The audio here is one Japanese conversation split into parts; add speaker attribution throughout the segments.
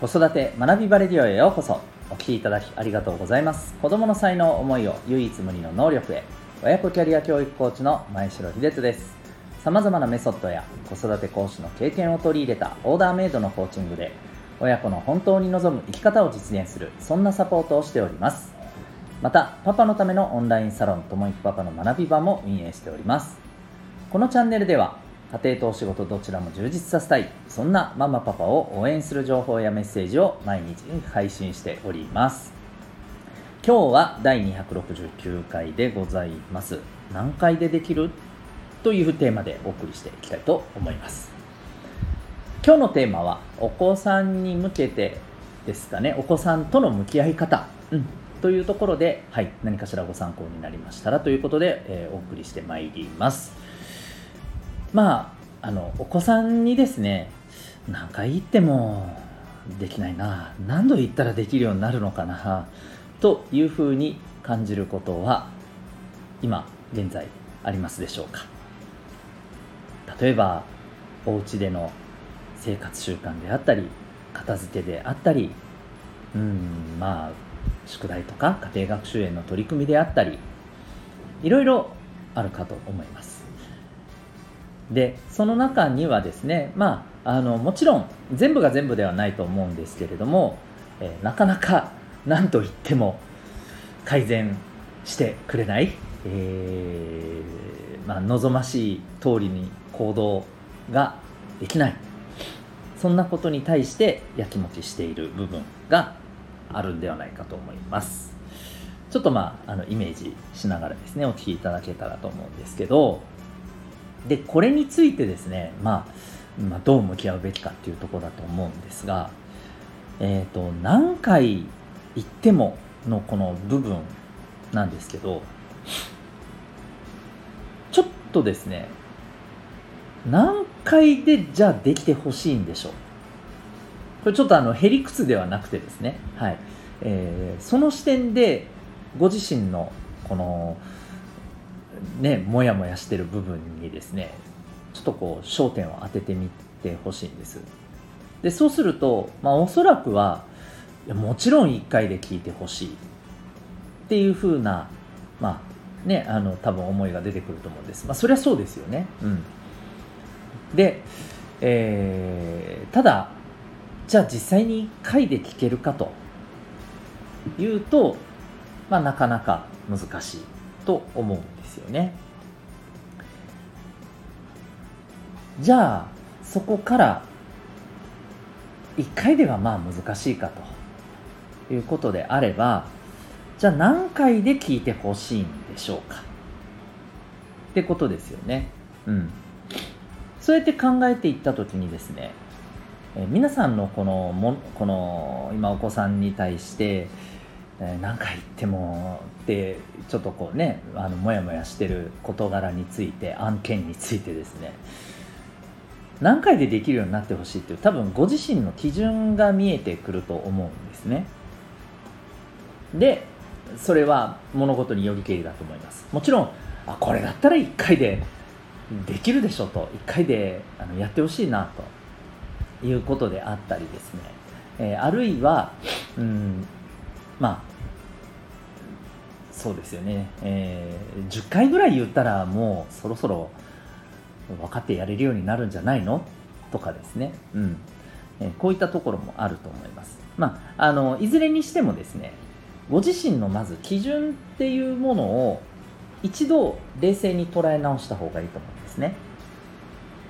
Speaker 1: 子育て学びバレディオへようこそ。お聞きいただきありがとうございます。子供の才能思いを唯一無二の能力へ。親子キャリア教育コーチの前城秀人です。様々なメソッドや子育て講師の経験を取り入れたオーダーメイドのコーチングで親子の本当に望む生き方を実現するそんなサポートをしております。またパパのためのオンラインサロンともいくパパの学び場も運営しております。このチャンネルでは家庭とお仕事どちらも充実させたい。そんなママパパを応援する情報やメッセージを毎日配信しております。今日は第269回でございます。何回でできる？というテーマでお送りしていきたいと思います。今日のテーマはお子さんに向けてですかね。お子さんとの向き合い方、うん、というところで、はい、何かしらご参考になりましたらということで、えー、お送りしてまいります。まああのお子さんにですね何回言ってもできないな何度言ったらできるようになるのかなというふうに感じることは今現在ありますでしょうか。例えばお家での生活習慣であったり片付けであったりうんまあ宿題とか家庭学習への取り組みであったりいろいろあるかと思います。でその中にはですねまああのもちろん全部が全部ではないと思うんですけれども、えー、なかなか何と言っても改善してくれない、えー、まあ、望ましい通りに行動ができない。そんなことに対してやきもちしている部分があるんではないかと思います。ちょっとまああのイメージしながらですねお聞きいただけたらと思うんですけどでこれについてですね、まあ、まあ、どう向き合うべきかっていうところだと思うんですが、えーと、何回言ってものこの部分なんですけどちょっとですね何回でじゃあできてほしいんでしょう？これちょっとあのへりくつではなくてですね、はい。えー、その視点でご自身のこのねもやもやしてる部分にですねちょっとこう焦点を当ててみてほしいんです。でそうすると、まあ、おそらくはいやもちろん1回で聞いてほしいっていうふうなまあねあの多分思いが出てくると思うんです。まあそりゃそうですよね。うん。で、えー、ただじゃあ実際に1回で聞けるかというと、まあ、なかなか難しい。と思うんですよね。じゃあそこから1回ではまあ難しいかということであればじゃあ何回で聞いてほしいんでしょうか？ってことですよね。うん。そうやって考えていった時にですね、え皆さんのこのもこの今お子さんに対して、何回言ってもってちょっとこうねあのモヤモヤしてる事柄について案件についてですね。何回でできるようになってほしいっていう多分ご自身の基準が見えてくると思うんですね。でそれは物事によりけりだと思います。もちろんあこれだったら1回でできるでしょと1回であのやってほしいなということであったりですね、えー、あるいはうんまあそうですよね、えー、10回ぐらい言ったらもうそろそろ分かってやれるようになるんじゃないの？とかですね、うん。えー、こういったところもあると思います。まあ、あのいずれにしてもですねご自身のまず基準っていうものを一度冷静に捉え直した方がいいと思うんですね。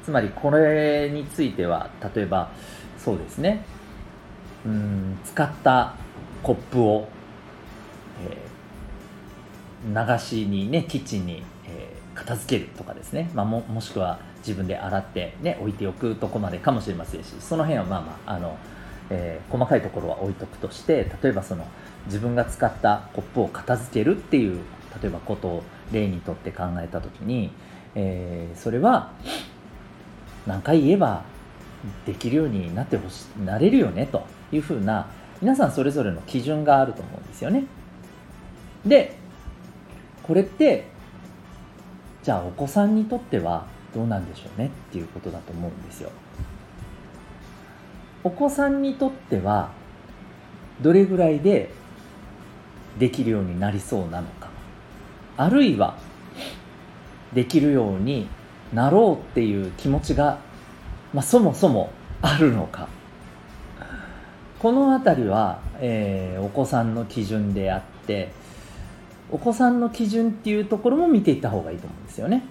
Speaker 1: つまりこれについては例えばそうですね。うん使ったコップを、え流しにねキッチンに、えー、片付けるとかですね、まあ、ももしくは自分で洗ってね置いておくとこまでかもしれませんしその辺はまあまああの、えー、細かいところは置いとくとして例えばその自分が使ったコップを片付けるっていう例えばことを例にとって考えた時に、えー、それは何回言えばできるようになってほしなれるよねというふうな皆さんそれぞれの基準があると思うんですよね。でこれってじゃあお子さんにとってはどうなんでしょうねっていうことだと思うんですよ。お子さんにとってはどれぐらいでできるようになりそうなのかあるいはできるようになろうっていう気持ちが、まあ、そもそもあるのかこの辺りは、えー、お子さんの基準であってお子さんの基準っていうところも見ていった方がいいと思うんですよね。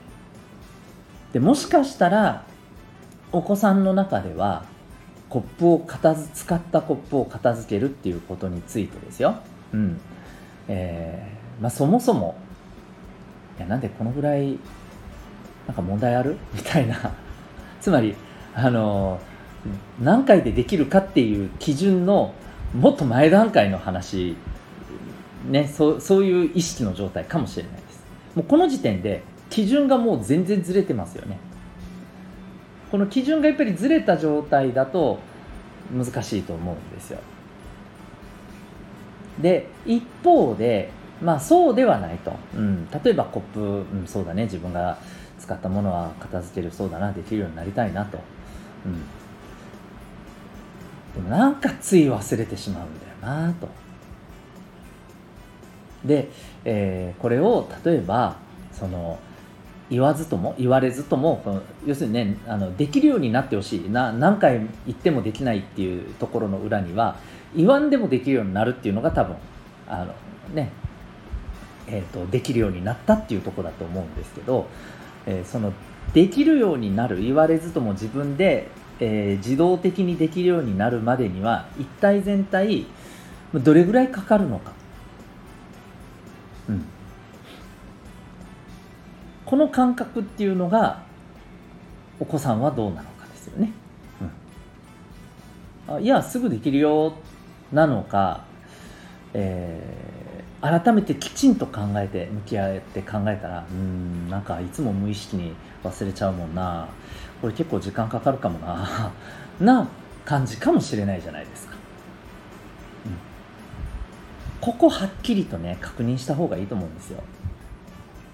Speaker 1: でもしかしたらお子さんの中ではコップを片使ったコップを片付けるっていうことについてですよ、うん。えーまあ、そもそもいやなんでこのぐらいなんか問題ある？みたいな。つまりあの何回でできるかっていう基準のもっと前段階の話ねそうそういう意識の状態かもしれないです。もうこの時点で基準がもう全然ずれてますよね。この基準がやっぱりずれた状態だと難しいと思うんですよ。で一方でまあそうではないと、うん、例えばコップ、うん、そうだね。自分が使ったものは片付けるそうだなできるようになりたいなと、うん、でもなんかつい忘れてしまうんだよなと。で、えー、これを例えばその言わずとも言われずとも要するにねあのできるようになってほしい。な何回言ってもできないっていうところの裏には言わんでもできるようになるっていうのが多分あのねえーと、できるようになったっていうところだと思うんですけど、えー、そのできるようになる言われずとも自分で、えー、自動的にできるようになるまでには一体全体どれぐらいかかるのか、この感覚っていうのがお子さんはどうなのかですよね。うん、あいやすぐできるよなのか、えー、改めてきちんと考えて向き合って考えたらうんなんかいつも無意識に忘れちゃうもんなこれ結構時間かかるかもな な感じかもしれないじゃないですか。ここはっきりとね確認した方がいいと思うんですよ。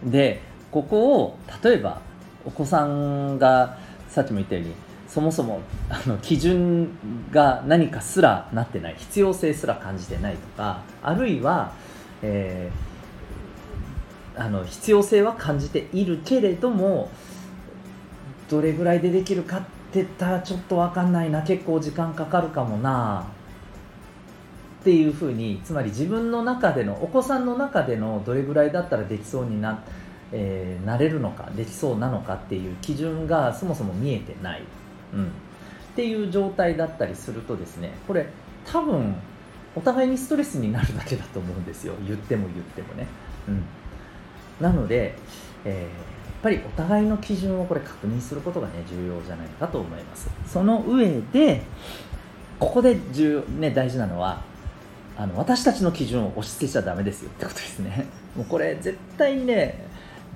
Speaker 1: でここを例えばお子さんがさっきも言ったようにそもそもあの基準が何かすらなってない必要性すら感じてないとかあるいは、えー、あの必要性は感じているけれどもどれぐらいでできるかって言ったらちょっと分かんないな結構時間かかるかもなっていうふうにつまり自分の中でのお子さんの中でのどれぐらいだったらできそうになってえー、なれるのかできそうなのかっていう基準がそもそも見えてない、うん、っていう状態だったりするとですねこれ多分お互いにストレスになるだけだと思うんですよ。言っても言ってもね、うん、なので、えー、やっぱりお互いの基準をこれ確認することがね重要じゃないかと思います。その上でここで重、ね、大事なのはあの私たちの基準を押し付けちゃだめですよってことですね。もうこれ絶対ね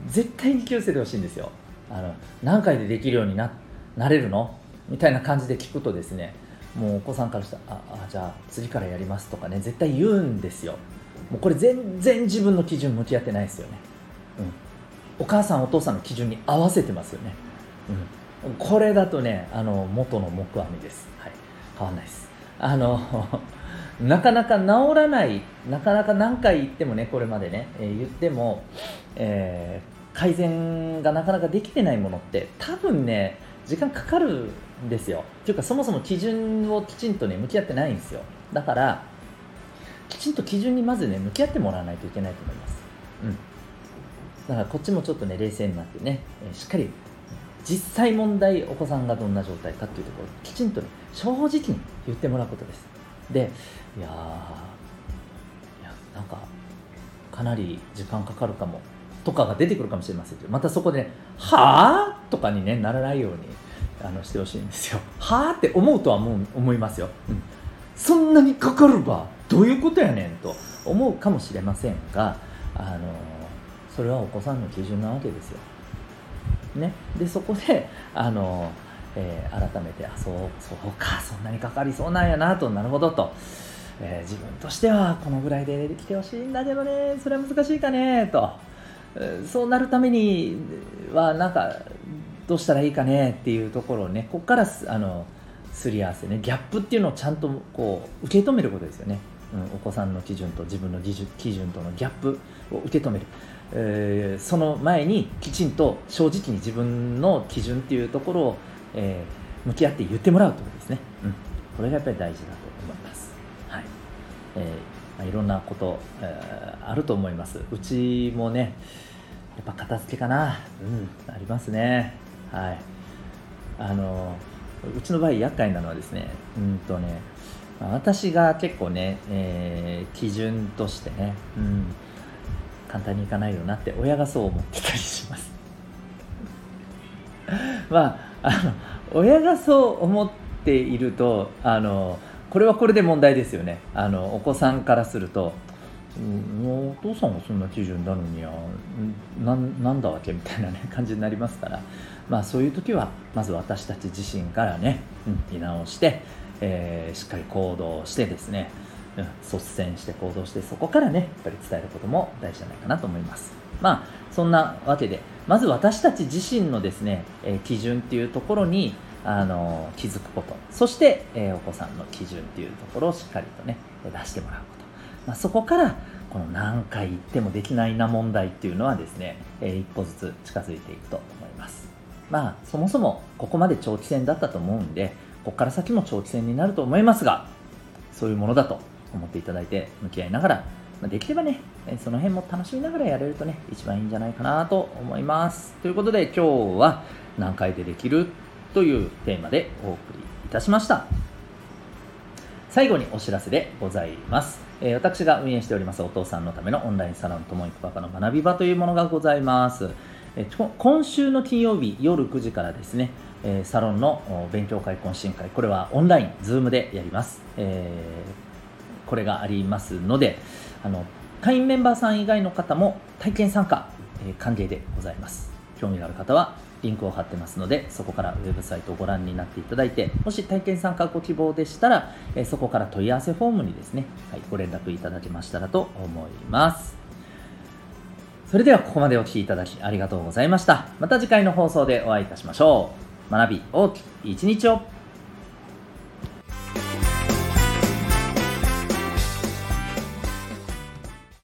Speaker 1: 絶対に気をつけてほしいんですよ。あの何回でできるようにななれるの？みたいな感じで聞くとですねもうお子さんからしたらああじゃあ次からやりますとかね絶対言うんですよ。もうこれ全然自分の基準向き合ってないですよね、うん、お母さんお父さんの基準に合わせてますよね、うん、これだとねあの元の木阿弥です、はい、変わんないです。あのなかなか治らないなかなか何回言ってもねこれまでね、えー、言っても、えー、改善がなかなかできてないものって多分ね時間かかるんですよ。っていうかそもそも基準をきちんとね向き合ってないんですよ。だからきちんと基準にまずね向き合ってもらわないといけないと思います。うん。だからこっちもちょっとね冷静になってね、えー、しっかり実際問題お子さんがどんな状態かっていうところきちんとね正直に言ってもらうことです。でいやいやなんかかなり時間かかるかもとかが出てくるかもしれませんけどまたそこで、ね「はあ?」とかに、ね、ならないようにあのしてほしいんですよ。はあって思うとは思う思いますよ、うん。そんなにかかるばどういうことやねんと思うかもしれませんがあのそれはお子さんの基準なわけですよ。ね、でそこであの、えー、改めてあそうそうかそんなにかかりそうなんやなとなるほどと。えー、自分としてはこのぐらいでできてほしいんだけどね。それは難しいかねと、えー、そうなるためにはなんかどうしたらいいかねっていうところをねここからあのすり合わせねギャップっていうのをちゃんとこう受け止めることですよね、うん、お子さんの基準と自分の基準とのギャップを受け止める、えー、その前にきちんと正直に自分の基準っていうところを、えー、向き合って言ってもらうということですね、うん、これがやっぱり大事だと思います、はい。えーまあ、いろんなこと、えー、あると思います。うちもねやっぱ片付けかな、うん、ありますね。はい。あのうちの場合厄介なのはですねうんとね私が結構ね、えー、基準としてね、うん、簡単にいかないよなって親がそう思ってたりします。まああの親がそう思っているとあのこれはこれで問題ですよね。あのお子さんからするともうお父さんがそんな基準なのにはなんだわけみたいな、ね、感じになりますから、まあ、そういう時はまず私たち自身からね、うん、見直して、えー、しっかり行動してですね、うん、率先して行動してそこからねやっぱり伝えることも大事じゃないかなと思います。まあそんなわけでまず私たち自身のですね、えー、基準っていうところにあの気づくこと。そして、えー、お子さんの基準っていうところをしっかりとね出してもらうこと。まあ、そこからこの何回言ってもできないな問題っていうのはですね、えー、一歩ずつ近づいていくと思います。まあそもそもここまで長期戦だったと思うんでここから先も長期戦になると思いますがそういうものだと思っていただいて向き合いながら、まあ、できればねその辺も楽しみながらやれるとね一番いいんじゃないかなと思いますということで今日は何回でできるというテーマでお送りいたしました最後にお知らせでございます。え、私が運営しておりますお父さんのためのオンラインサロンともいくパパの学び場というものがございます。え、今週の金曜日夜9時からですね、え、サロンの勉強会懇親会、これはオンライン、ズームでやります。えこれがありますので、あの会員メンバーさん以外の方も体験参加、え歓迎でございます。興味がある方はリンクを貼ってますので、そこからウェブサイトをご覧になっていただいて、もし体験参加ご希望でしたら、えそこから問い合わせフォームにですね、はい、ご連絡いただけましたらと思います。それではここまでお聴きいただきありがとうございました。また次回の放送でお会いいたしましょう。学び大きい一日を